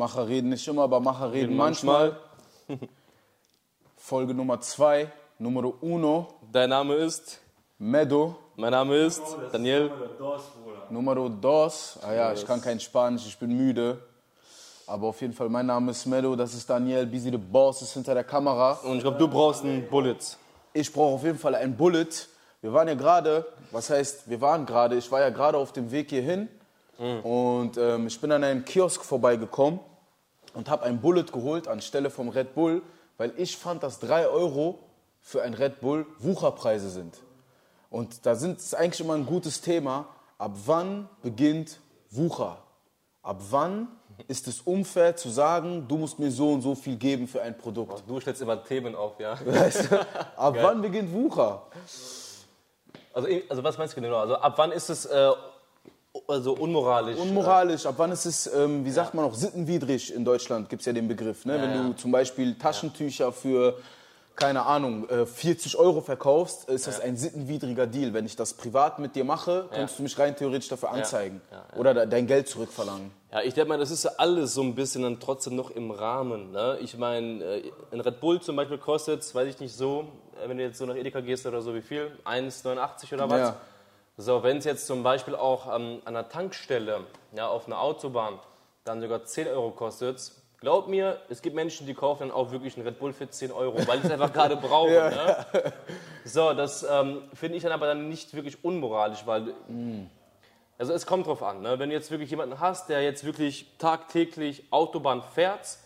Macher reden nicht immer, aber Macher reden manchmal. Folge Nummer 2, Numero uno, Dein Name ist? Medo. Mein Name ist Daniel. Numero dos. Ah ja, ich kann kein Spanisch, ich bin müde. Aber auf jeden Fall, mein Name ist Medo, das ist Daniel, Busy the Boss ist hinter der Kamera. Und ich glaube, du brauchst einen Bullet. Ich brauche auf jeden Fall ein Bullet. Wir waren ja gerade, was heißt, wir waren gerade, ich war ja gerade auf dem Weg hierhin und ähm, ich bin an einem Kiosk vorbeigekommen und habe ein Bullet geholt anstelle vom Red Bull, weil ich fand, dass 3 Euro für ein Red Bull Wucherpreise sind. Und da sind es eigentlich immer ein gutes Thema. Ab wann beginnt Wucher? Ab wann ist es unfair zu sagen, du musst mir so und so viel geben für ein Produkt? Du stellst immer Themen auf, ja. Weißt du? Ab wann beginnt Wucher? Also, also was meinst du genau? Also ab wann ist es äh, also unmoralisch? Unmoralisch, ab wann ist es, ähm, wie sagt man noch, sittenwidrig in Deutschland, gibt es ja den Begriff. Ne? Wenn du zum Beispiel Taschentücher für, keine Ahnung, äh, 40 Euro verkaufst, ist das ein sittenwidriger Deal. Wenn ich das privat mit dir mache, könntest du mich rein theoretisch dafür anzeigen. Ja, Oder de- dein Geld zurückverlangen. Ja, ich denke mal, das ist ja alles so ein bisschen dann trotzdem noch im Rahmen. Ne? Ich meine, äh, ein Red Bull zum Beispiel kostet, weiß ich nicht so, äh, wenn du jetzt so nach Edeka gehst oder so, wie viel? 1,89 oder was? Ja. So, wenn es jetzt zum Beispiel auch ähm, an einer Tankstelle, ja, auf einer Autobahn, dann sogar 10 Euro kostet, glaub mir, es gibt Menschen, die kaufen dann auch wirklich einen Red Bull für 10 Euro, weil sie es einfach gerade brauchen. Ne? So, das ähm, finde ich dann aber dann nicht wirklich unmoralisch, weil also es kommt drauf an, ne? wenn du jetzt wirklich jemanden hast, der jetzt wirklich tagtäglich Autobahn fährt,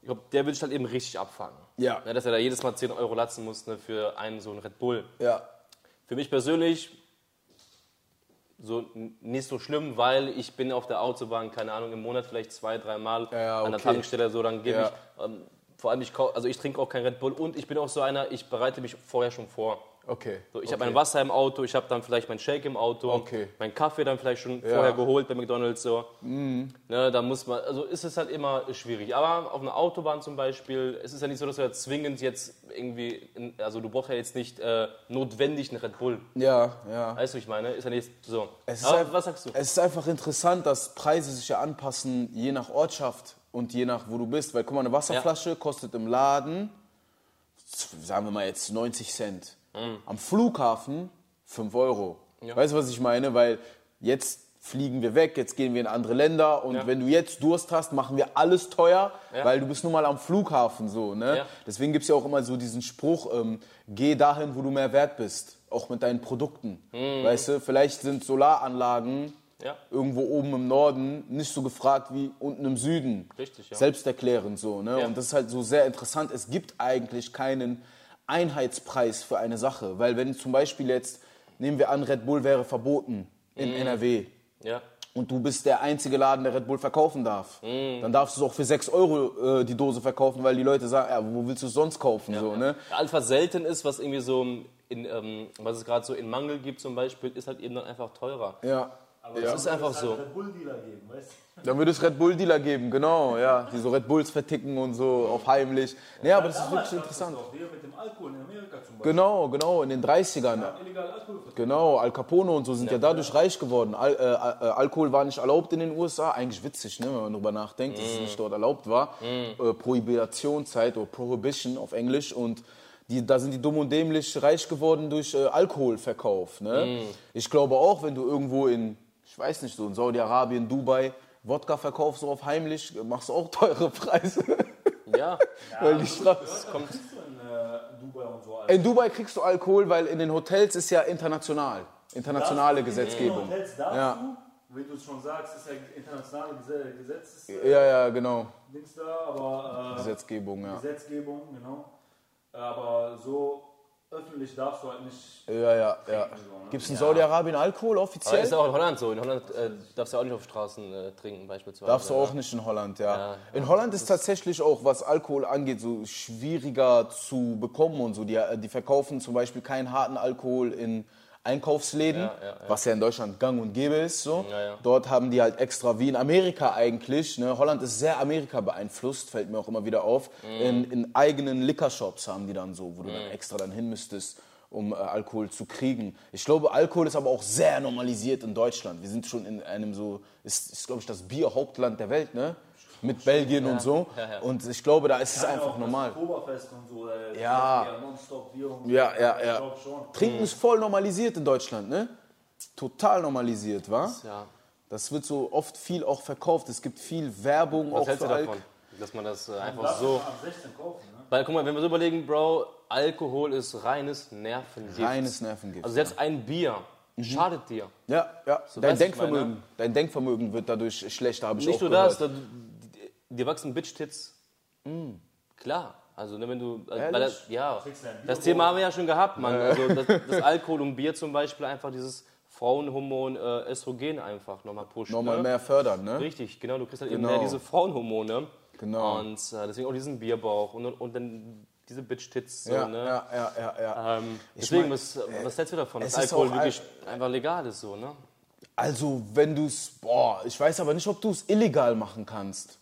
ich glaube, der will sich halt eben richtig abfangen. Ja. Ne, dass er da jedes Mal 10 Euro latzen muss ne, für einen so einen Red Bull. Ja. Für mich persönlich so nicht so schlimm, weil ich bin auf der Autobahn, keine Ahnung, im Monat vielleicht zwei, dreimal Ja, an der okay. Tankstelle so, dann gebe Ja. ich, ähm, vor allem ich, also ich trinke auch kein Red Bull und ich bin auch so einer, ich bereite mich vorher schon vor. Okay. So, ich okay. habe mein Wasser im Auto, ich habe dann vielleicht mein Shake im Auto, Okay. mein Kaffee dann vielleicht schon vorher geholt bei McDonalds. So. Mhm. Ne, da muss man, also ist es halt immer schwierig. Aber auf einer Autobahn zum Beispiel, es ist ja nicht so, dass du ja zwingend jetzt irgendwie, also du brauchst ja jetzt nicht äh, notwendig einen Red Bull. Ja, ja. Weißt du, ich meine, ist ja nicht so. Es ist Aber einfach- was sagst du? Es ist einfach interessant, dass Preise sich ja anpassen, je nach Ortschaft und je nach, wo du bist. Weil, guck mal, eine Wasserflasche kostet im Laden, sagen wir mal jetzt 90 Cent. Am Flughafen 5 Euro. Weißt du, was ich meine? Weil jetzt fliegen wir weg, jetzt gehen wir in andere Länder und Ja. wenn du jetzt Durst hast, machen wir alles teuer, Ja. weil du bist nun mal am Flughafen so. Ne? Ja. Deswegen gibt es ja auch immer so diesen Spruch, ähm, geh dahin, wo du mehr wert bist, auch mit deinen Produkten. Weißt du, vielleicht sind Solaranlagen Ja. irgendwo oben im Norden nicht so gefragt wie unten im Süden. Richtig, ja. Selbsterklärend so. Ne? Ja. Und das ist halt so sehr interessant. Es gibt eigentlich keinen Einheitspreis für eine Sache. Weil wenn zum Beispiel jetzt, nehmen wir an, Red Bull wäre verboten in Mhm. NRW Ja. und du bist der einzige Laden, der Red Bull verkaufen darf, Mhm. dann darfst du es auch für 6 Euro äh, die Dose verkaufen, weil die Leute sagen, ja, wo willst du es sonst kaufen? so, ne? Ja, Alpha selten ist, was irgendwie so in, ähm, was es gerade so in Mangel gibt zum Beispiel, ist halt eben dann einfach teurer. ja. Aber ja. Das ist einfach es so. halt Red Bull-Dealer geben, weißt du? Dann würde es Red Bull Dealer geben, genau, ja, die so Red Bulls verticken und so auf heimlich. Nee, aber das ist wirklich interessant. doch mit dem Alkohol in Amerika zum Beispiel. Genau, genau, in den 30ern. Illegal Alkohol verkauft. Genau, Al Capone und so sind ja, dadurch reich geworden. Al äh, äh, Alkohol war nicht erlaubt in den USA. Eigentlich witzig, ne, wenn man darüber nachdenkt, dass es nicht dort erlaubt war. Äh, Prohibitionszeit oder Prohibition auf Englisch. Und die, da sind die dumm und dämlich reich geworden durch äh, Alkoholverkauf. Ne? Ich glaube auch, wenn du irgendwo in, ich weiß nicht, so in Saudi-Arabien, Dubai, Wodka verkaufst, so auf heimlich, machst du auch teure Preise. Ja, Weil die Straße. Das kommt in äh, Dubai und so. Alter. In Dubai kriegst du Alkohol, weil in den Hotels ist ja international. Internationale Gesetzgebung. In Hotels darfst Ja. du, wie du es schon sagst, ist ja internationale Gese- Gesetzes Ja, ja, genau. Dings da, aber äh, Gesetzgebung, ja. Gesetzgebung, genau. Aber so öffentlich darfst du halt nicht. Ja, ja, ja. Gibt es in Saudi-Arabien Alkohol aber offiziell? ist ja auch in Holland so. In Holland äh, darfst du auch nicht auf Straßen äh, trinken beispielsweise. Darfst du ne? auch nicht in Holland, ja. Ja, in Holland ist tatsächlich auch, was Alkohol angeht, so schwieriger zu bekommen und so. Die, die verkaufen zum Beispiel keinen harten Alkohol in Einkaufsläden, Ja, ja, ja. was ja in Deutschland gang und gäbe ist. So. Dort haben die halt extra, wie in Amerika eigentlich, ne? Holland ist sehr Amerika beeinflusst, fällt mir auch immer wieder auf. Mhm. In, in eigenen Liquorshops haben die dann so, wo du dann extra dann hin müsstest, um äh, Alkohol zu kriegen. Ich glaube, Alkohol ist aber auch sehr normalisiert in Deutschland. Wir sind schon in einem so, ist, ist glaube ich, das Bierhauptland der Welt, ne? Mit Belgien und so. Ja, ja. Und ich glaube, da ist es Ja, einfach normal. Oktoberfest und so. Äh, Ja. nonstop Bier und so. Ja, ja, ja. Trinken ist voll normalisiert in Deutschland, ne? Total normalisiert, wa? Ja. Das wird so oft viel auch verkauft. Es gibt viel Werbung Was auch hältst du für Alk. davon? Dass man das äh, einfach so. mal am 16 kaufen, ne? Weil, guck mal, wenn wir so überlegen, Bro, Alkohol ist reines Nervengift. Reines Nervengift. Also selbst ein Bier schadet dir. Ja, ja. weißt Dein du, Denkvermögen, ich dein Denkvermögen wird dadurch schlechter, habe ich Nicht auch nur gehört. das, da, dir wachsen Bitch-Tits. Klar. Also, ne, wenn du. äh, Weil ja. Ein Das Thema haben wir ja schon gehabt, Mann. Also, das, das Alkohol und Bier zum Beispiel einfach dieses Frauenhormon äh, Östrogen einfach nochmal pushen. Nochmal ne? mehr fördern, ne? Richtig, genau. Du kriegst halt eben Genau. mehr diese Frauenhormone. Genau. Und äh, deswegen auch diesen Bierbauch und, und dann diese Bitch-Tits. So, Ja, ne? ja, ja, ja, ja. Ähm, deswegen, mein, was, was hältst du davon, dass Alkohol wirklich einfach legal ist? So, ne? Also, wenn du es, boah, ich weiß aber nicht, ob du es illegal machen kannst.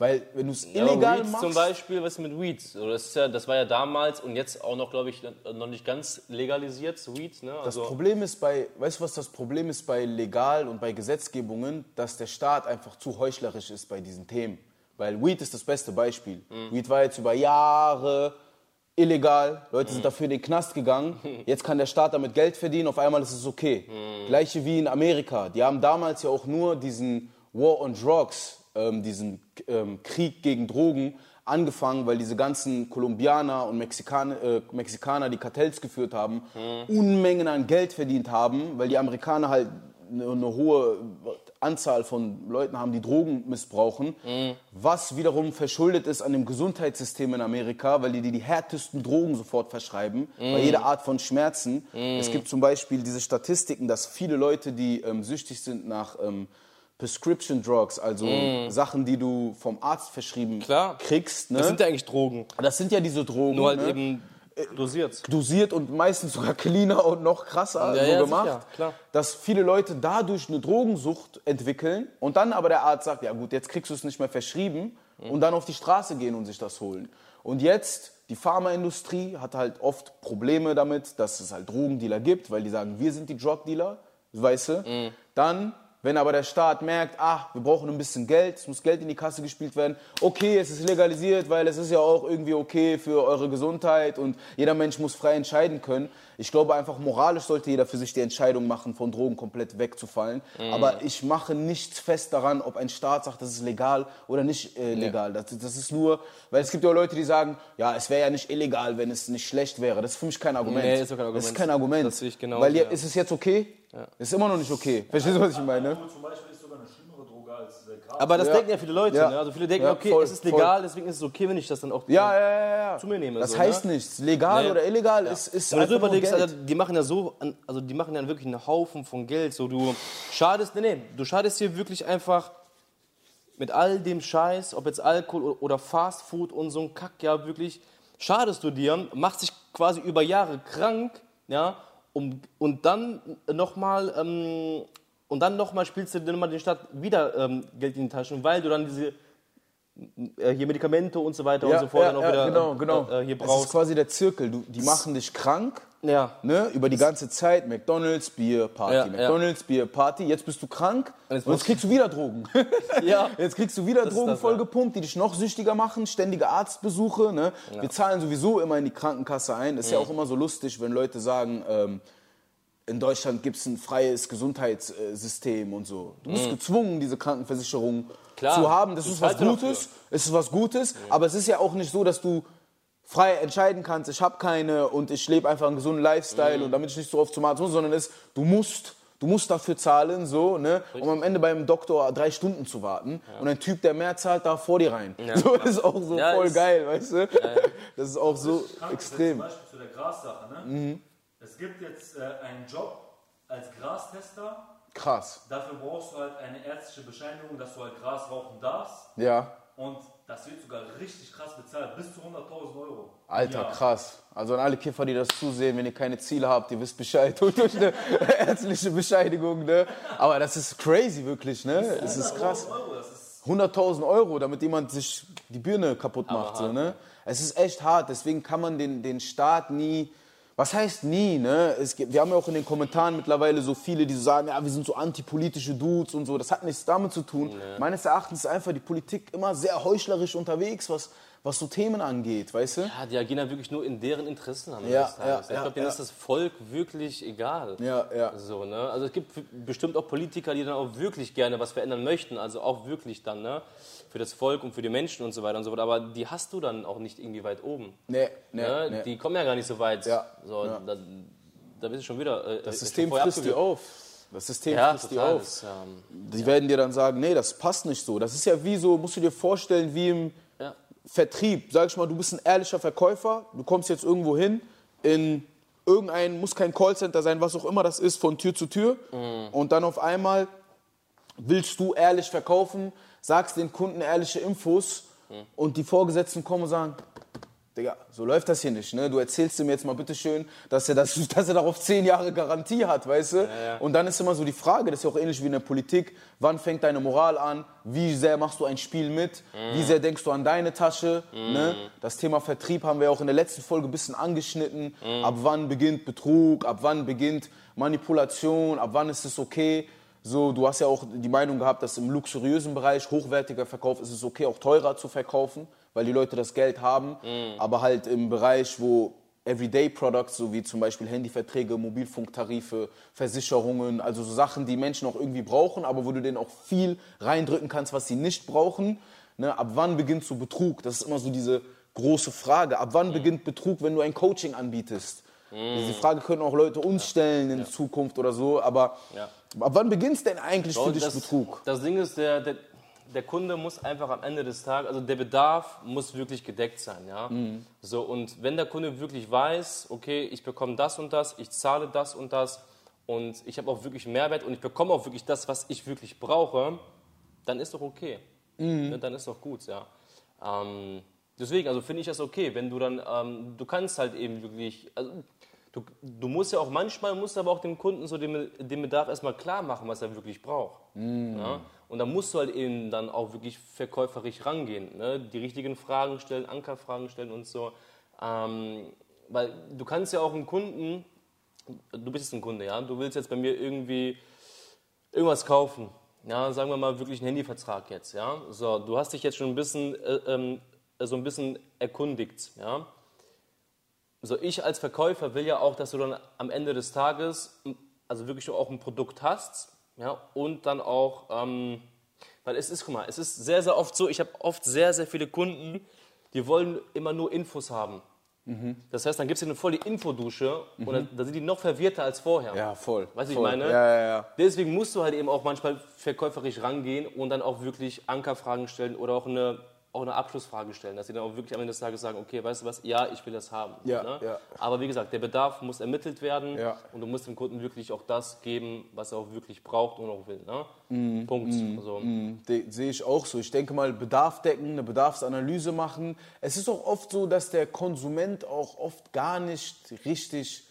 Weil, wenn du es illegal ja, machst. zum Beispiel, was ist mit Weed? Das, ja, das war ja damals und jetzt auch noch, glaube ich, noch nicht ganz legalisiert, Weed. Ne? Das Also, Problem ist bei, weißt du, was das Problem ist bei legal und bei Gesetzgebungen, dass der Staat einfach zu heuchlerisch ist bei diesen Themen. Weil Weed ist das beste Beispiel. Mhm. Weed war jetzt über Jahre illegal, Leute Mhm. sind dafür in den Knast gegangen. Jetzt kann der Staat damit Geld verdienen, auf einmal ist es okay. Mhm. Gleiche wie in Amerika. Die haben damals ja auch nur diesen War on Drugs, ähm, diesen ähm, Krieg gegen Drogen, angefangen, weil diese ganzen Kolumbianer und Mexikaner, äh, Mexikaner, die Kartells geführt haben, Unmengen an Geld verdient haben, weil die Amerikaner halt eine, eine hohe Anzahl von Leuten haben, die Drogen missbrauchen, was wiederum verschuldet ist an dem Gesundheitssystem in Amerika, weil die die, die härtesten Drogen sofort verschreiben, bei jeder Art von Schmerzen. Es gibt zum Beispiel diese Statistiken, dass viele Leute, die ähm, süchtig sind nach ähm, Prescription Drugs, also Sachen, die du vom Arzt verschrieben Klar. kriegst, ne? das sind ja eigentlich Drogen, das sind ja diese Drogen, nur halt ne? eben dosiert. dosiert und meistens sogar cleaner und noch krasser Ja, so ja, gemacht, sicher, klar. dass viele Leute dadurch eine Drogensucht entwickeln und dann aber der Arzt sagt, ja gut, jetzt kriegst du es nicht mehr verschrieben Mhm. und dann auf die Straße gehen und sich das holen. Und jetzt, die Pharmaindustrie hat halt oft Probleme damit, dass es halt Drogendealer gibt, weil die sagen, wir sind die Drugdealer, weißt du? Mhm. Dann wenn aber der Staat merkt, ah, wir brauchen ein bisschen Geld, es muss Geld in die Kasse gespielt werden, okay, es ist legalisiert, weil es ist ja auch irgendwie okay für eure Gesundheit und jeder Mensch muss frei entscheiden können. Ich glaube einfach, moralisch sollte jeder für sich die Entscheidung machen, von Drogen komplett wegzufallen. Aber ich mache nichts fest daran, ob ein Staat sagt, das ist legal oder nicht äh, legal. Das, das ist nur, weil es gibt ja Leute, die sagen, ja, es wäre ja nicht illegal, wenn es nicht schlecht wäre. Das ist für mich kein Argument. Nee, ist kein Das ist Argument. kein Argument. Das sehe ich genauso, Weil ja, ja. ist es jetzt okay? Ist immer noch nicht okay. Verstehst du, was ich meine? Zum Beispiel ist sogar eine schlimmere Droge als äh, Gras. Aber das Ja. denken ja viele Leute. Ja. Ne? Also viele denken, Ja, okay, voll, es ist voll. legal, deswegen ist es okay, wenn ich das dann auch zu mir nehme. Das so, heißt ne? nichts. Legal Nee. oder illegal ist, ist Wenn du überlegst. Alter, die machen ja so, also die machen ja wirklich einen Haufen von Geld. So, du schadest, nee, nee, du schadest hier wirklich einfach mit all dem Scheiß, ob jetzt Alkohol oder Fast Food und so ein Kack, ja wirklich, schadest du dir, machst dich quasi über Jahre krank, ja, um, und dann nochmal, ähm, und dann nochmal spielst du dann mal den Staat wieder ähm, Geld in die Taschen, weil du dann diese äh, hier Medikamente und so weiter und so fort dann auch wieder genau, genau. Äh, hier Es ist brauchst. quasi der Zirkel. Du, die machen dich krank Ja. ne, über die ganze Zeit. McDonalds, Bier, Party. Ja, ja. McDonalds, Bier, Party. Jetzt bist du krank Und jetzt und jetzt kriegst du wieder Drogen. Ja. Jetzt kriegst du wieder ist Drogen das, ja. vollgepumpt, die dich noch süchtiger machen, ständige Arztbesuche. Ne? Wir zahlen sowieso immer in die Krankenkasse ein. Ist ja auch immer so lustig, wenn Leute sagen, ähm, in Deutschland gibt es ein freies Gesundheitssystem und so. Du bist gezwungen, diese Krankenversicherung Mhm. Klar, zu haben. Das ist was ja. Gutes. Es ist was Gutes, aber es ist ja auch nicht so, dass du frei entscheiden kannst, ich habe keine und ich lebe einfach einen gesunden Lifestyle Mhm. und damit ich nicht so oft zum Arzt muss, sondern es, du musst, du musst dafür zahlen, so, ne, um am Ende beim Doktor drei Stunden zu warten und ein Typ, der mehr zahlt, darf vor dir rein. so ist auch so Ja, voll ist- geil, weißt du? Das ist auch so Krank- extrem. Zum Beispiel zu der Grassache. Ne? Es gibt jetzt äh, einen Job als Grastester. Krass. Dafür brauchst du halt eine ärztliche Bescheinigung, dass du halt Gras rauchen darfst. Ja. Und das wird sogar richtig krass bezahlt, bis zu 100.000 Euro. Alter, Ja. krass. Also an alle Kiffer, die das zusehen, wenn ihr keine Ziele habt, ihr wisst Bescheid, holt euch eine ärztliche Bescheinigung, ne? Aber das ist crazy wirklich, ne? Es ist krass. 100.000 Euro, das ist 100.000 Euro, damit jemand sich die Birne kaputt macht. So, ne? Es ist echt hart, deswegen kann man den, den Staat nie Was heißt nie, ne? Es gibt, wir haben ja auch in den Kommentaren mittlerweile so viele, die so sagen, ja, wir sind so antipolitische Dudes und so. Das hat nichts damit zu tun. Meines Erachtens ist einfach die Politik immer sehr heuchlerisch unterwegs, was, was so Themen angeht, weißt du? Ja, die agieren ja wirklich nur in deren Interessen am Ende Ja, Tages. ja, ich ja, glaube, denen ja. ist das Volk wirklich egal. Ja, ja. So, ne? Also es gibt bestimmt auch Politiker, die dann auch wirklich gerne was verändern möchten, also auch wirklich dann, ne? Für das Volk und für die Menschen und so weiter und so fort. Aber die hast du dann auch nicht irgendwie weit oben. Nee, nee, ne? nee. Die kommen ja gar nicht so weit. Ja, So, ja. Da, da bist du schon wieder. Äh, Das System frisst die auf. Das System Ja, frisst die auf. Das, ähm, Die werden dir dann sagen, nee, das passt nicht so. Das ist ja wie so, musst du dir vorstellen, wie im ja. Vertrieb. Sag ich mal, du bist ein ehrlicher Verkäufer, du kommst jetzt irgendwo hin, in irgendein, muss kein Callcenter sein, was auch immer das ist, von Tür zu Tür. Und dann auf einmal willst du ehrlich verkaufen, sagst den Kunden ehrliche Infos und die Vorgesetzten kommen und sagen, Digga, so läuft das hier nicht. Ne? Du erzählst ihm jetzt mal bitteschön, dass er, das, dass er darauf zehn Jahre Garantie hat, weißt du? Und dann ist immer so die Frage, das ist ja auch ähnlich wie in der Politik, wann fängt deine Moral an? Wie sehr machst du ein Spiel mit? Wie sehr denkst du an deine Tasche? Ne? Das Thema Vertrieb haben wir auch in der letzten Folge ein bisschen angeschnitten. Ab wann beginnt Betrug? Ab wann beginnt Manipulation? Ab wann ist es okay? So, du hast ja auch die Meinung gehabt, dass im luxuriösen Bereich, hochwertiger Verkauf, ist es okay, auch teurer zu verkaufen, weil die Leute das Geld haben. Aber halt im Bereich, wo Everyday Products, so wie zum Beispiel Handyverträge, Mobilfunktarife, Versicherungen, also so Sachen, die Menschen auch irgendwie brauchen, aber wo du denen auch viel reindrücken kannst, was sie nicht brauchen. Ne? Ab wann beginnt so Betrug? Das ist immer so diese große Frage. Ab wann beginnt Betrug, wenn du ein Coaching anbietest? Diese Frage können auch Leute uns stellen in Zukunft oder so, aber Ja. ab wann beginnt es denn eigentlich für dich das, Betrug? Das Ding ist, der, der, der Kunde muss einfach am Ende des Tages, also der Bedarf muss wirklich gedeckt sein. Ja? Mhm. So, und wenn der Kunde wirklich weiß, okay, ich bekomme das und das, ich zahle das und das und ich habe auch wirklich Mehrwert und ich bekomme auch wirklich das, was ich wirklich brauche, dann ist doch okay. Mhm. Ne, Dann ist doch gut, ja. Ähm, deswegen, also finde ich das okay, wenn du dann, ähm, du kannst halt eben wirklich, also, du, du musst ja auch manchmal, musst aber auch dem Kunden so den, den Bedarf erstmal klar machen, was er wirklich braucht. Ja? Und dann musst du halt eben dann auch wirklich verkäuferisch rangehen, ne? die richtigen Fragen stellen, Ankerfragen stellen und so. Ähm, weil du kannst ja auch einen Kunden, du bist jetzt ein Kunde, ja, du willst jetzt bei mir irgendwie irgendwas kaufen. Ja, sagen wir mal wirklich einen Handyvertrag jetzt, ja. So, du hast dich jetzt schon ein bisschen, äh, ähm, so ein bisschen erkundigt, ja. So, ich als Verkäufer will ja auch, dass du dann am Ende des Tages, also wirklich auch ein Produkt hast, ja, und dann auch, ähm, weil es ist, guck mal, es ist sehr, sehr oft so, ich habe oft sehr, sehr viele Kunden, die wollen immer nur Infos haben. Das heißt, dann gibt es ihnen voll die Infodusche und dann, dann sind die noch verwirrter als vorher. Ja, voll. Weißt du, ich meine? Ja, ja, ja. Deswegen musst du halt eben auch manchmal verkäuferisch rangehen und dann auch wirklich Ankerfragen stellen oder auch eine, auch eine Abschlussfrage stellen, dass sie dann auch wirklich am Ende des Tages sagen, okay, weißt du was, ja, ich will das haben. Ja, ne? ja. Aber wie gesagt, der Bedarf muss ermittelt werden Ja. und du musst dem Kunden wirklich auch das geben, was er auch wirklich braucht und auch will. Ne? Mhm. Punkt. Also, De- Sehe ich auch so. Ich denke mal, Bedarf decken, eine Bedarfsanalyse machen. Es ist auch oft so, dass der Konsument auch oft gar nicht richtig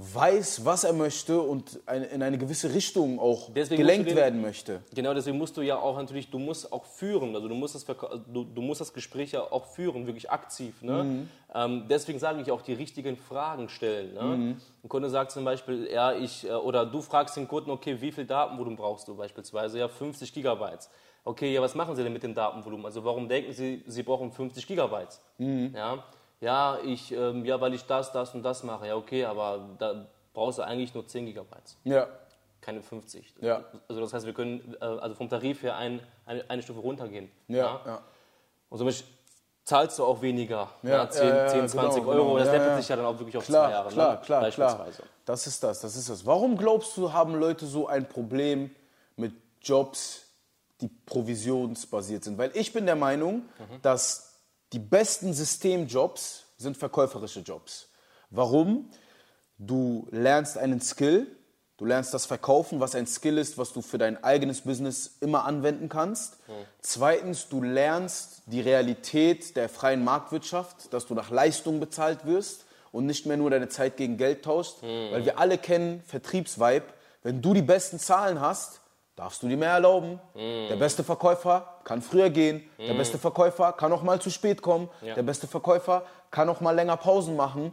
weiß, was er möchte und in eine gewisse Richtung auch Deswegen gelenkt den- werden möchte. Genau, deswegen musst du ja auch natürlich, du musst auch führen, also du musst das, du, du musst das Gespräch ja auch führen, wirklich aktiv. Ne? Mhm. Ähm, deswegen sage ich auch, die richtigen Fragen stellen. Ne? Mhm. Ein Kunde sagt zum Beispiel, ja, ich, äh, oder du fragst den Kunden, okay, wie viel Datenvolumen brauchst du beispielsweise? Ja, 50 Gigabyte. Okay, ja, was machen Sie denn mit dem Datenvolumen? Also warum denken Sie, Sie brauchen 50 Gigabyte? Mhm. Ja, ja, ich, ähm, ja, weil ich das, das und das mache. Ja, okay, aber da brauchst du eigentlich nur 10 Gigabyte Ja, keine 50. Ja. Also das heißt, wir können äh, also vom Tarif her ein, eine, eine Stufe runtergehen. ja, ja. Und somit zahlst du auch weniger. Ja, Ja, 10, ja, ja, 10 genau, 20 genau. Euro. Und das Ja, läppert ja. sich ja dann auch wirklich auf Klar, zwei Jahre. klar, ne? klar, Beispielsweise. klar. Das ist das, das ist das. Warum glaubst du, haben Leute so ein Problem mit Jobs, die provisionsbasiert sind? Weil ich bin der Meinung, dass die besten Systemjobs sind verkäuferische Jobs. Warum? Du lernst einen Skill, du lernst das Verkaufen, was ein Skill ist, was du für dein eigenes Business immer anwenden kannst. Zweitens, du lernst die Realität der freien Marktwirtschaft, dass du nach Leistung bezahlt wirst und nicht mehr nur deine Zeit gegen Geld tauschst. Weil wir alle kennen Vertriebsvibe. Wenn du die besten Zahlen hast, darfst du dir mehr erlauben. Der beste Verkäufer kann früher gehen. Der beste Verkäufer kann auch mal zu spät kommen. Ja. Der beste Verkäufer kann auch mal länger Pausen machen.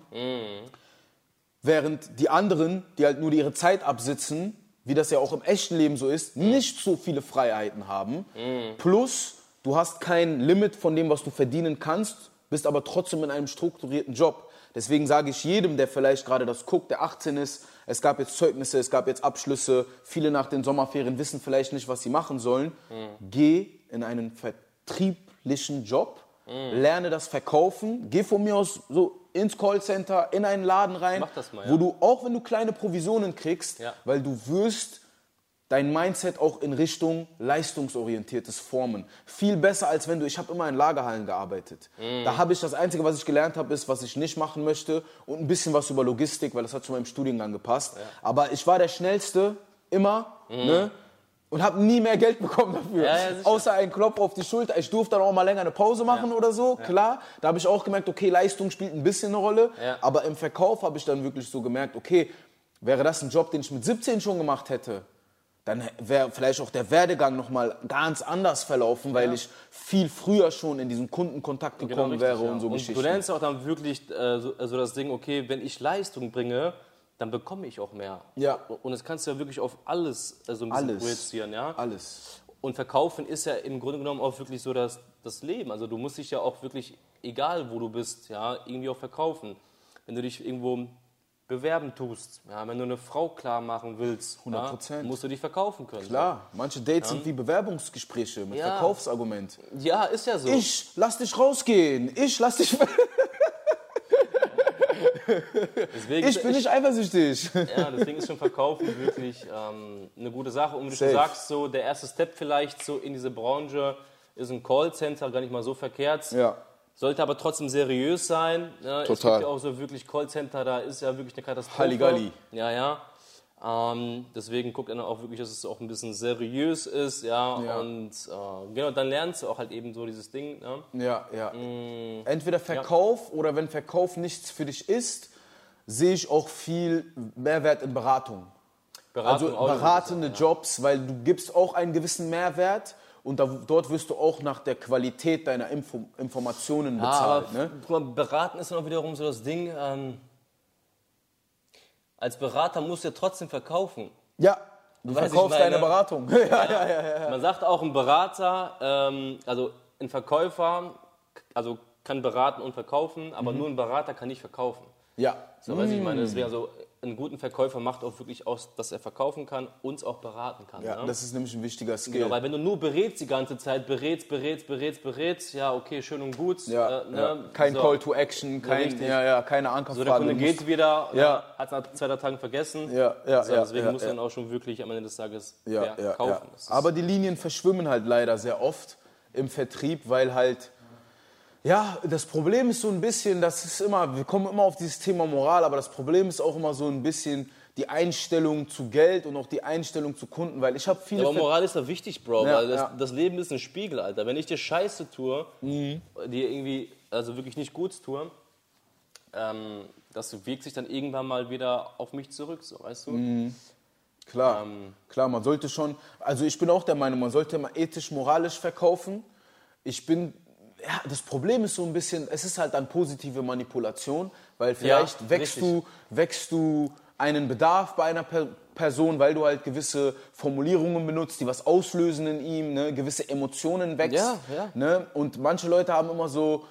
während die anderen, die halt nur ihre Zeit absitzen, wie das ja auch im echten Leben so ist, nicht so viele Freiheiten haben. Plus, du hast kein Limit von dem, was du verdienen kannst, bist aber trotzdem in einem strukturierten Job. Deswegen sage ich jedem, der vielleicht gerade das guckt, der 18 ist, es gab jetzt Zeugnisse, es gab jetzt Abschlüsse, viele nach den Sommerferien wissen vielleicht nicht, was sie machen sollen. Geh in einen vertrieblichen Job, lerne das Verkaufen, geh von mir aus so ins Callcenter, in einen Laden rein, mal, wo ja. du, auch wenn du kleine Provisionen kriegst, Ja. weil du wirst dein Mindset auch in Richtung leistungsorientiertes Formen. Viel besser als wenn du, ich habe immer in Lagerhallen gearbeitet. Mhm. Da habe ich das Einzige, was ich gelernt habe, ist, was ich nicht machen möchte und ein bisschen was über Logistik, weil das hat zu meinem Studiengang gepasst. Aber ich war der Schnellste, immer, ne? Und habe nie mehr Geld bekommen dafür. Ja, ja. Außer ein Klopf auf die Schulter. Ich durfte dann auch mal länger eine Pause machen oder so, klar. Da habe ich auch gemerkt, okay, Leistung spielt ein bisschen eine Rolle. Ja. Aber im Verkauf habe ich dann wirklich so gemerkt, okay, wäre das ein Job, den ich mit 17 schon gemacht hätte, dann wäre vielleicht auch der Werdegang nochmal ganz anders verlaufen, weil ich viel früher schon in diesen Kundenkontakt gekommen Genau, richtig, wäre ja. und so und Geschichten. du lernst auch dann wirklich äh, so, also das Ding, okay, wenn ich Leistung bringe, dann bekomme ich auch mehr. Ja. Und das kannst du ja wirklich auf alles äh, so ein bisschen Alles. projizieren, ja. Alles. Und verkaufen ist ja im Grunde genommen auch wirklich so das, das Leben. Also du musst dich ja auch wirklich, egal wo du bist, ja, irgendwie auch verkaufen. Wenn du dich irgendwo bewerben tust, ja, wenn du eine Frau klar machen willst, 100%. Ja, musst du dich verkaufen können. Klar, manche Dates sind wie Bewerbungsgespräche mit Ja. Verkaufsargument. Ja, ist ja so. Ich lass dich rausgehen. Ich lass dich. Deswegen Ich bin nicht eifersüchtig. Ja, deswegen ist schon Verkaufen wirklich ähm, eine gute Sache. Und wie du Safe. schon sagst, so der erste Step vielleicht so in diese Branche ist ein Callcenter, gar nicht mal so verkehrt. Ja. Sollte aber trotzdem seriös sein. Ja, Es Total. gibt ja auch so wirklich Callcenter, da ist ja wirklich eine Katastrophe. Halligalli. Ja, ja. Ähm, deswegen guckt er dann auch wirklich, dass es auch ein bisschen seriös ist, ja. Ja. Und äh, genau, dann lernst du auch halt eben so dieses Ding. Ne? Ja, ja. Mm. Entweder Verkauf oder wenn Verkauf nichts für dich ist, sehe ich auch viel Mehrwert in Beratung. Beratung Also beratende Jobs, weil du gibst auch einen gewissen Mehrwert und da, dort wirst du auch nach der Qualität deiner Info, Informationen Ja, bezahlt. aber ne? guck mal, beraten ist dann auch wiederum so das Ding. Ähm, als Berater musst du ja trotzdem verkaufen. Ja, du Weiß verkaufst deine Beratung. Man sagt auch, ein Berater, ähm, also ein Verkäufer, also kann beraten und verkaufen, aber Mhm. nur ein Berater kann nicht verkaufen. ja. So, weiß ich meine, deswegen, also einen guten Verkäufer macht auch wirklich aus, dass er verkaufen kann, uns auch beraten kann. ja, ne? das ist nämlich ein wichtiger Skill. Genau, weil wenn du nur berätst die ganze Zeit, berätst, berätst, berätst, berätst, ja, okay, schön und gut. ja, äh, ne, ja. Kein so. Call to Action, kein, ja, ja, keine So, Ankerfrage. der Kunde geht wieder, Ja. hat es nach zwei drei Tagen vergessen. Ja, ja, so, ja, deswegen muss dann auch schon wirklich am Ende des Tages ist- Aber die Linien verschwimmen halt leider sehr oft im Vertrieb, weil halt, ja, das Problem ist so ein bisschen, das ist immer, wir kommen immer auf dieses Thema Moral, aber das Problem ist auch immer so ein bisschen die Einstellung zu Geld und auch die Einstellung zu Kunden, weil ich habe viele... aber Ver- Moral ist doch wichtig, Bro, Ja, weil das, ja. das Leben ist ein Spiegel, Alter. Wenn ich dir Scheiße tue, Mhm. dir irgendwie, also wirklich nicht gut tue, ähm, das wirkt sich dann irgendwann mal wieder auf mich zurück, so, weißt du? Mhm. Klar, Ähm, klar, man sollte schon, also ich bin auch der Meinung, man sollte immer ethisch, moralisch verkaufen. Ich bin, ja, das Problem ist so ein bisschen, es ist halt dann positive Manipulation, weil vielleicht Ja, wächst, richtig. du, wächst du einen Bedarf bei einer per Person, weil du halt gewisse Formulierungen benutzt, die was auslösen in ihm, ne, gewisse Emotionen wächst. Ja, ja. Ne? Und manche Leute haben immer so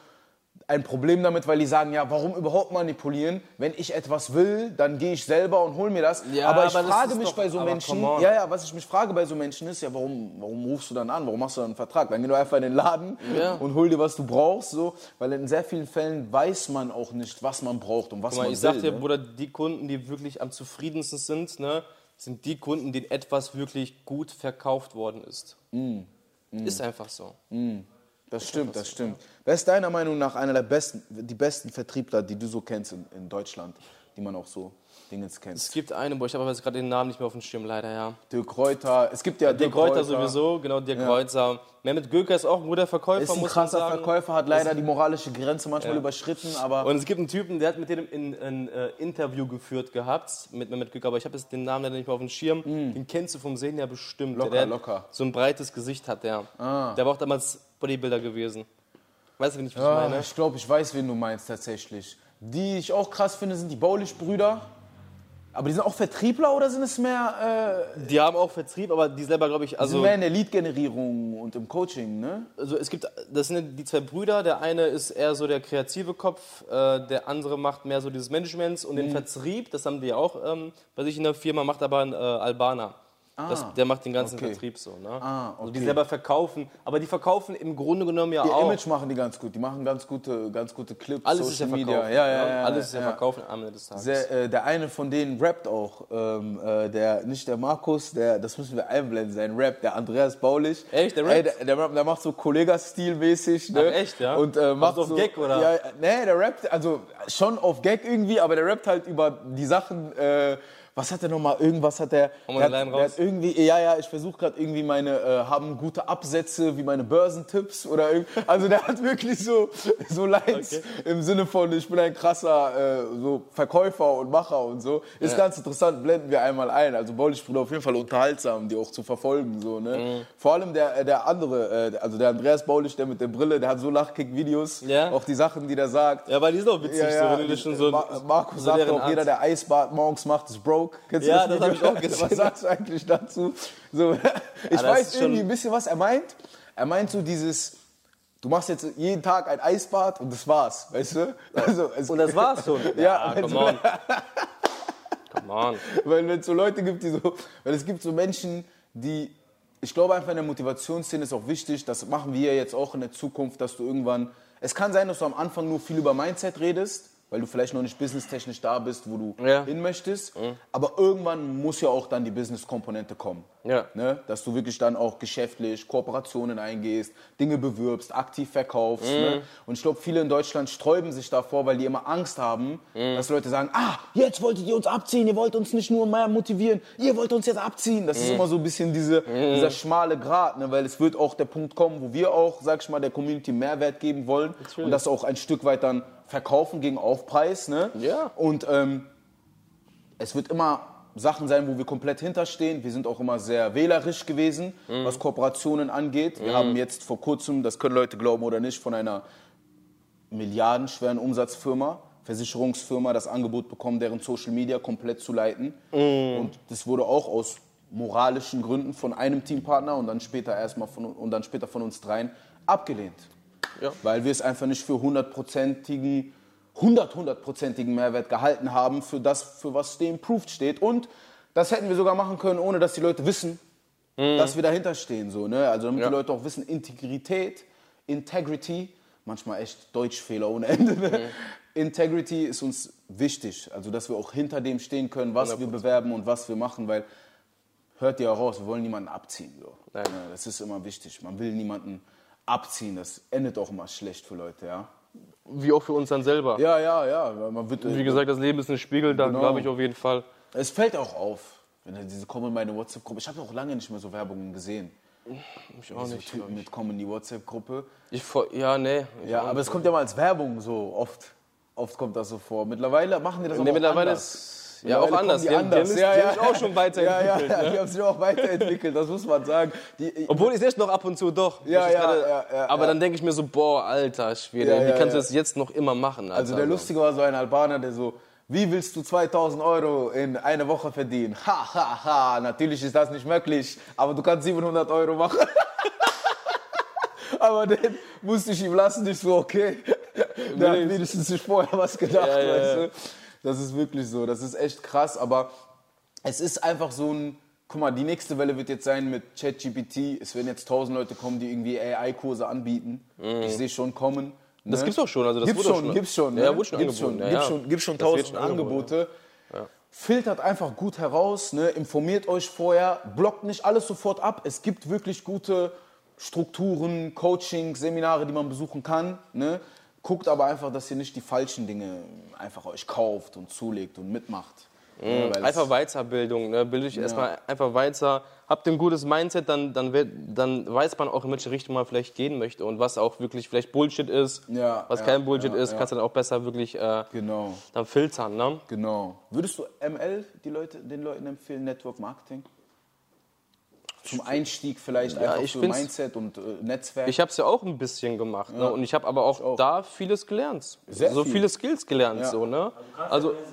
ein Problem damit, weil die sagen, ja, warum überhaupt manipulieren? Wenn ich etwas will, dann gehe ich selber und hol mir das. Ja, aber ich aber frage mich doch- bei so Menschen, ja, ja, was ich mich frage bei so Menschen ist, ja, warum, warum rufst du dann an? Warum machst du dann einen Vertrag? Dann geh du einfach in den Laden Ja. und hol dir, was du brauchst, so. Weil in sehr vielen Fällen weiß man auch nicht, was man braucht und was Guck mal, man ich sag will. dir, ne? Bruder, die Kunden, die wirklich am zufriedensten sind, ne, sind die Kunden, denen etwas wirklich gut verkauft worden ist. Mm, Ist einfach so. Das stimmt, das stimmt. Wer ist deiner Meinung nach einer der besten, die besten Vertriebler, die du so kennst in, in Deutschland, die man auch so Dingens kennt? Es gibt eine, boah, ich habe aber jetzt gerade den Namen nicht mehr auf dem Schirm, leider, ja. Dirk Reuter, es gibt ja Dirk Kräuter sowieso, genau, Dirk Ja. Kreuzer. Mehmet Göker ist auch ein guter Verkäufer, Ist ein muss man krasser sagen. Verkäufer, hat leider die moralische Grenze manchmal überschritten, aber Und es gibt einen Typen, der hat mit dem ein, ein äh, Interview geführt gehabt, mit Mehmet Göker, aber ich habe jetzt den Namen leider nicht mehr auf dem Schirm. Den kennst du vom Sehen ja bestimmt. Mm. Locker, der, locker. Ah. So ein breites Gesicht hat der. Der war auch damals Bodybuilder gewesen. Weißt du, wen ich Ah, meine? ich glaube, ich weiß, wen du meinst tatsächlich. Die ich auch krass finde, sind die Baulich-Brüder. Aber die sind auch Vertriebler oder sind es mehr, äh, Die haben auch Vertrieb, aber die selber, glaube ich, sind also, mehr in der Lead-Generierung und im Coaching, ne? also es gibt, das sind die zwei Brüder. Der eine ist eher so der kreative Kopf, äh, der andere macht mehr so dieses Managements und den Vertrieb. Das haben die auch ähm, bei sich in der Firma, macht aber ein äh, Albaner. Das, der macht den ganzen okay. Vertrieb so. Ne? Ah, Also die okay. selber verkaufen, aber die verkaufen im Grunde genommen ja Ihr auch. Image machen die ganz gut. Die machen ganz gute, ganz gute Clips, Alles ist ja Social. Media. Ja, ja, ja, Alles ist ja, verkauft am Ende des Tages. Sehr, äh, der eine von denen rappt auch. Ähm, äh, der, nicht der Markus, der, das müssen wir einblenden, sein Rap, der Andreas Baulich. Echt, der Ey, rappt? der, der, rappt- der macht so Kollega-Stil-mäßig. Ne? Ach, echt, ja? Und, äh, macht auf so, Gag, oder? Ja, nee, der rappt, also schon auf Gag irgendwie, aber der rappt halt über die Sachen. Äh, was hat er nochmal? Irgendwas hat er. Mal der, hat, der hat irgendwie, ja, ja, ich versuche gerade irgendwie meine, äh, haben gute Absätze wie meine Börsentipps oder irgend, also der hat wirklich so, so Lines im Sinne von, ich bin ein krasser äh, so Verkäufer und Macher und so. Ist ganz interessant, blenden wir einmal ein. Also Bollisch-Bruder auf jeden Fall unterhaltsam, die auch zu verfolgen, so, ne. Mhm. Vor allem der, der andere, äh, also der Andreas Baulich, der mit der Brille, der hat so Lachkick-Videos, Ja. auch die Sachen, die der sagt. ja, weil die sind auch witzig, Ja, ja, so, wenn du schon so. Ma Markus so sagt auch, jeder, der Eisbad morgens macht, ist broke. Kennst Ja, das das hab Video? ich auch gesehen. Was sagst du eigentlich dazu? So, ich das weiß ist schon- irgendwie ein bisschen, was er meint. Er meint so dieses, du machst jetzt jeden Tag ein Eisbad und das war's, weißt du? Also, es, Und das war's schon. Ja, come also- on. come on. Weil wenn es so Leute gibt, die so, weil es gibt so Menschen, die, ich glaube einfach in der Motivationsszene ist auch wichtig, das machen wir jetzt auch in der Zukunft, dass du irgendwann, es kann sein, dass du am Anfang nur viel über Mindset redest, weil du vielleicht noch nicht businesstechnisch da bist, wo du Ja. hin möchtest, aber irgendwann muss ja auch dann die Business-Komponente kommen. Ja. Ne? Dass du wirklich dann auch geschäftlich Kooperationen eingehst, Dinge bewirbst, aktiv verkaufst. Ne? Und ich glaube, viele in Deutschland sträuben sich davor, weil die immer Angst haben, dass Leute sagen, ah, jetzt wolltet ihr uns abziehen, ihr wollt uns nicht nur mehr motivieren, ihr wollt uns jetzt abziehen. Das ist immer so ein bisschen diese, dieser schmale Grat, ne? weil es wird auch der Punkt kommen, wo wir auch, sag ich mal, der Community Mehrwert geben wollen und das auch ein Stück weit dann verkaufen gegen Aufpreis. Ne? Ja. Und ähm, es wird immer Sachen sein, wo wir komplett hinterstehen. Wir sind auch immer sehr wählerisch gewesen, was Kooperationen angeht. Wir haben jetzt vor kurzem, das können Leute glauben oder nicht, von einer milliardenschweren Umsatzfirma, Versicherungsfirma, das Angebot bekommen, deren Social Media komplett zu leiten. Und das wurde auch aus moralischen Gründen von einem Teampartner und dann später erstmal von und dann später von uns dreien abgelehnt. Ja. Weil wir es einfach nicht für hundertprozentigen 100 hundertprozentigen Mehrwert gehalten haben für das, für was der Improved steht. Und das hätten wir sogar machen können, ohne dass die Leute wissen, dass wir dahinter stehen. So, ne? Also damit Ja. die Leute auch wissen, Integrität, Integrity, manchmal echt Deutschfehler ohne Ende. Ne? Integrity ist uns wichtig, also dass wir auch hinter dem stehen können, was wir bewerben und was wir machen, weil hört ihr auch raus, wir wollen niemanden abziehen. So. Nein. Ja, das ist immer wichtig. Man will niemanden abziehen, das endet auch immer schlecht für Leute, ja. Wie auch für uns dann selber. Ja, ja, ja. Man wird, Wie gesagt, das Leben ist ein Spiegel, da Genau. glaube ich auf jeden Fall. es fällt auch auf, wenn diese kommen in meine WhatsApp-Gruppe. Ich habe auch lange nicht mehr so Werbungen gesehen. Ich auch so nicht. Typen mit kommen in die WhatsApp-Gruppe. Ich, ja, nee. Ja, aber es kommt ja mal als Werbung so oft. Oft kommt das so vor. Mittlerweile machen die das Nee, auch mittlerweile anders. ist ja auch anders. Die, haben- die, haben, sich- Ja, die haben sich auch schon weiterentwickelt. Ja, ja, Ne? die haben sich auch weiterentwickelt, das muss man sagen. Die, Obwohl ich sehe noch ab und zu doch. Ja, ja, gerade- ja, ja, aber dann denke ich mir so, boah, alter Schwede, wie kannst du das jetzt noch immer machen? Alter? Also der Lustige war so ein Albaner, der so, wie willst du 2000 Euro in eine Woche verdienen? Ha, ha, ha, natürlich ist das nicht möglich, aber du kannst 700 Euro machen. aber den musste ich ihm lassen, ich so, okay. Der hat wenigstens sich vorher was gedacht, weißt du. Das ist wirklich so, das ist echt krass, aber es ist einfach so ein, guck mal, die nächste Welle wird jetzt sein mit ChatGPT. Es werden jetzt 1000 Leute kommen, die irgendwie AI-Kurse anbieten. Ich sehe schon kommen. Mhm. Das ne? gibt's auch schon, also das gibt's schon, schon- gibt's schon. Ja, ne? wurde schon gibt's schon, angeboten, ja, gibt's ja. schon, gibt's schon tausend schon Angebote. Filtert einfach gut heraus, ne? informiert euch vorher, blockt nicht alles sofort ab. Es gibt wirklich gute Strukturen, Coaching, Seminare, die man besuchen kann. Ne? Guckt aber einfach, dass ihr nicht die falschen Dinge einfach euch kauft und zulegt und mitmacht. Ne? Weil Einfach Weiterbildung, ne? bilde ich erstmal einfach weiter. Habt ein gutes Mindset, dann, dann, wird, dann weiß man auch, in welche Richtung man vielleicht gehen möchte und was auch wirklich vielleicht Bullshit ist, Ja, was ja, kein Bullshit ja, ist, ja. kannst du dann auch besser wirklich äh, Genau, dann filtern. Ne? genau. Würdest du ML die Leute, den Leuten empfehlen, Network Marketing? Zum Einstieg vielleicht einfach ich für Mindset und äh, Netzwerk. Ich habe es ja auch ein bisschen gemacht ne? und ich habe aber auch, da vieles gelernt. Sehr so viel. viele Skills gelernt. Ja. So, ne? Du kannst Also ja auch.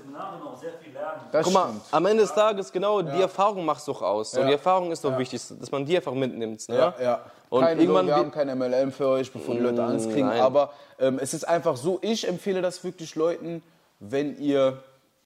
Das guck mal, stimmt. am Ende des Tages, genau, die Erfahrung macht doch aus. Und Ja. die Erfahrung ist doch wichtig, dass man die einfach mitnimmt. Ne? Ja, ja. Und Keine irgendwann Sorge, wir haben kein MLM für euch, bevor die Leute Angst kriegen. nein. Aber ähm, es ist einfach so, ich empfehle das wirklich Leuten, wenn ihr